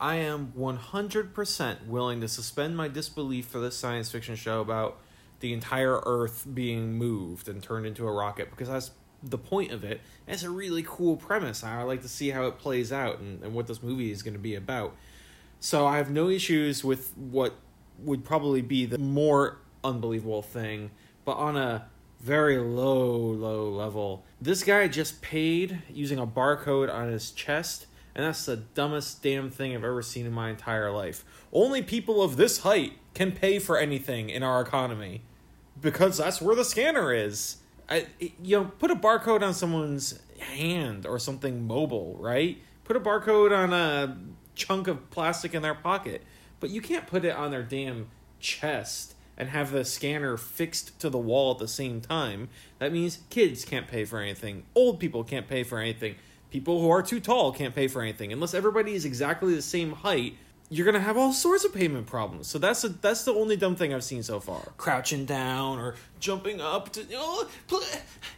I am 100% willing to suspend my disbelief for this science fiction show about the entire Earth being moved and turned into a rocket because that's the point of it. It's a really cool premise. I like to see how it plays out and, and what this movie is going to be about. So I have no issues with what would probably be the more unbelievable thing, but on a very low, low level. This guy just paid using a barcode on his chest, and that's the dumbest damn thing I've ever seen in my entire life. Only people of this height can pay for anything in our economy because that's where the scanner is. I, you know, put a barcode on someone's hand or something mobile, right? Put a barcode on a chunk of plastic in their pocket, but you can't put it on their damn chest and have the scanner fixed to the wall at the same time. That means kids can't pay for anything, old people can't pay for anything, people who are too tall can't pay for anything. Unless everybody is exactly the same height, you're gonna have all sorts of payment problems. So that's a, that's the only dumb thing I've seen so far. Crouching down or jumping up to oh,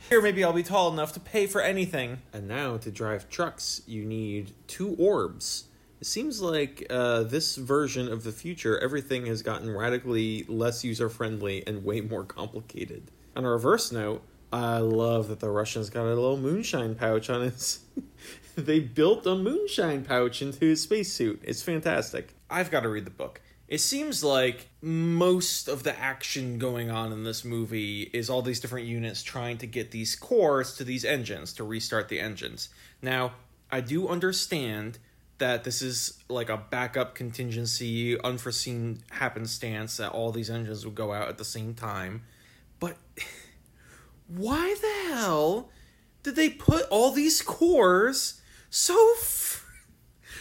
here maybe I'll be tall enough to pay for anything. And now to drive trucks, you need two orbs. It seems like uh, this version of the future, everything has gotten radically less user friendly and way more complicated. On a reverse note, I love that the Russians got a little moonshine pouch on his. they built a moonshine pouch into his spacesuit. It's fantastic. I've got to read the book. It seems like most of the action going on in this movie is all these different units trying to get these cores to these engines to restart the engines. Now, I do understand that this is like a backup contingency, unforeseen happenstance that all these engines would go out at the same time. But why the hell did they put all these cores so f-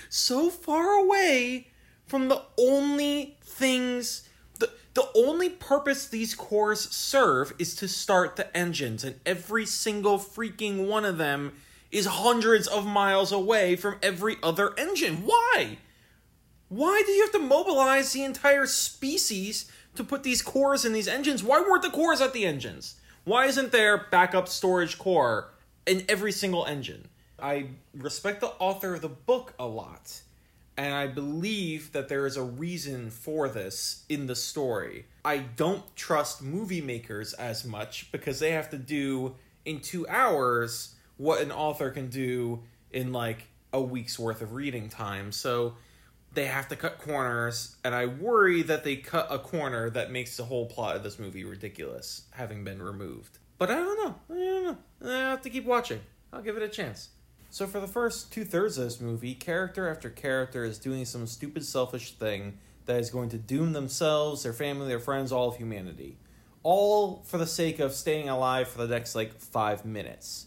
so far away from the only things the the only purpose these cores serve is to start the engines and every single freaking one of them is hundreds of miles away from every other engine. Why? Why do you have to mobilize the entire species to put these cores in these engines? Why weren't the cores at the engines? Why isn't there backup storage core in every single engine? I respect the author of the book a lot, and I believe that there is a reason for this in the story. I don't trust movie makers as much because they have to do in two hours what an author can do in like a week's worth of reading time. So they have to cut corners, and I worry that they cut a corner that makes the whole plot of this movie ridiculous, having been removed. But I don't know. I don't know. I have to keep watching. I'll give it a chance. So for the first two thirds of this movie, character after character is doing some stupid, selfish thing that is going to doom themselves, their family, their friends, all of humanity. All for the sake of staying alive for the next like five minutes.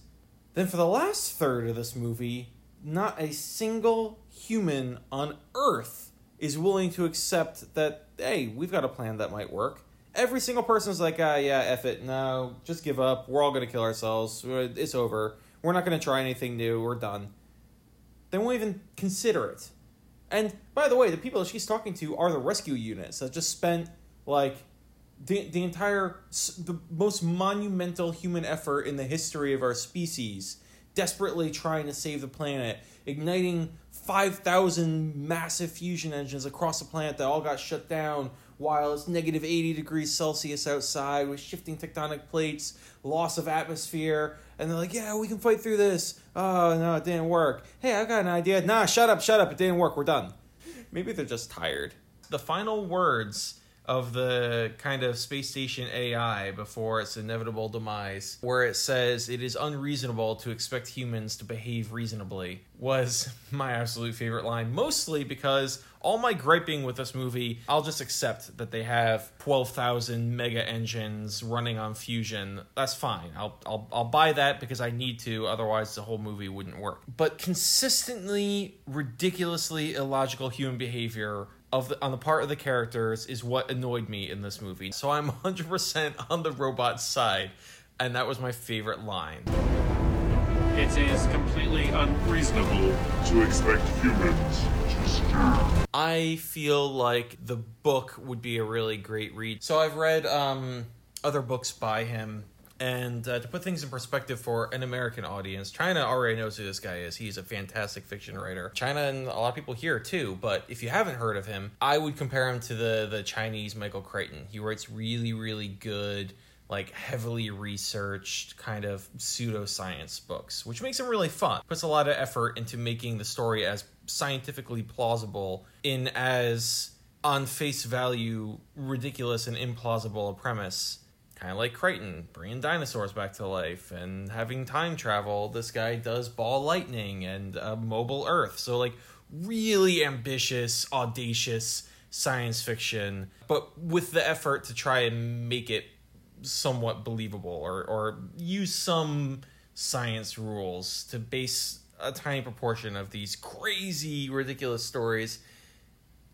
Then for the last third of this movie, not a single human on Earth is willing to accept that, hey, we've got a plan that might work. Every single person's like, ah, yeah, F it, no, just give up. We're all going to kill ourselves. It's over. We're not going to try anything new. We're done. They won't even consider it. And by the way, the people that she's talking to are the rescue units that just spent like the the entire the most monumental human effort in the history of our species desperately trying to save the planet igniting 5000 massive fusion engines across the planet that all got shut down while it's negative 80 degrees celsius outside with shifting tectonic plates loss of atmosphere. And they're like yeah we can fight through this. Oh no it didn't work. Hey i got an idea. Nah shut up shut up. It didn't work. We're done. Maybe they're just tired. The final words of the kind of space station AI before its inevitable demise, where it says it is unreasonable to expect humans to behave reasonably, was my absolute favorite line. Mostly because all my griping with this movie, I'll just accept that they have 12,000 mega engines running on fusion. That's fine. I'll, I'll, I'll buy that because I need to, otherwise, the whole movie wouldn't work. But consistently, ridiculously illogical human behavior of the, on the part of the characters is what annoyed me in this movie. So I'm 100% on the robot side, and that was my favorite line. It is completely unreasonable to expect humans to steer. I feel like the book would be a really great read. So I've read um, other books by him, And uh, to put things in perspective for an American audience, China already knows who this guy is. He's a fantastic fiction writer. China and a lot of people here too. But if you haven't heard of him, I would compare him to the the Chinese Michael Crichton. He writes really, really good like heavily researched kind of pseudoscience books, which makes them really fun. Puts a lot of effort into making the story as scientifically plausible in as on face value ridiculous and implausible a premise. Kind of like Crichton, bringing dinosaurs back to life and having time travel. This guy does ball lightning and a mobile Earth. So, like, really ambitious, audacious science fiction, but with the effort to try and make it somewhat believable or, or use some science rules to base a tiny proportion of these crazy, ridiculous stories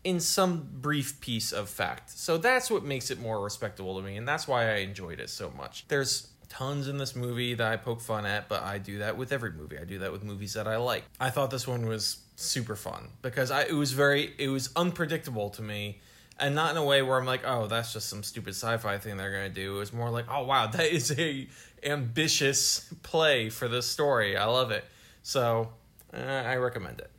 in some brief piece of fact. So that's what makes it more respectable to me, and that's why I enjoyed it so much. There's tons in this movie that I poke fun at, but I do that with every movie. I do that with movies that I like. I thought this one was super fun because I it was very it was unpredictable to me and not in a way where I'm like, oh, that's just some stupid sci-fi thing they're gonna do. It was more like, oh wow, that is a ambitious play for this story. I love it. So uh, I recommend it.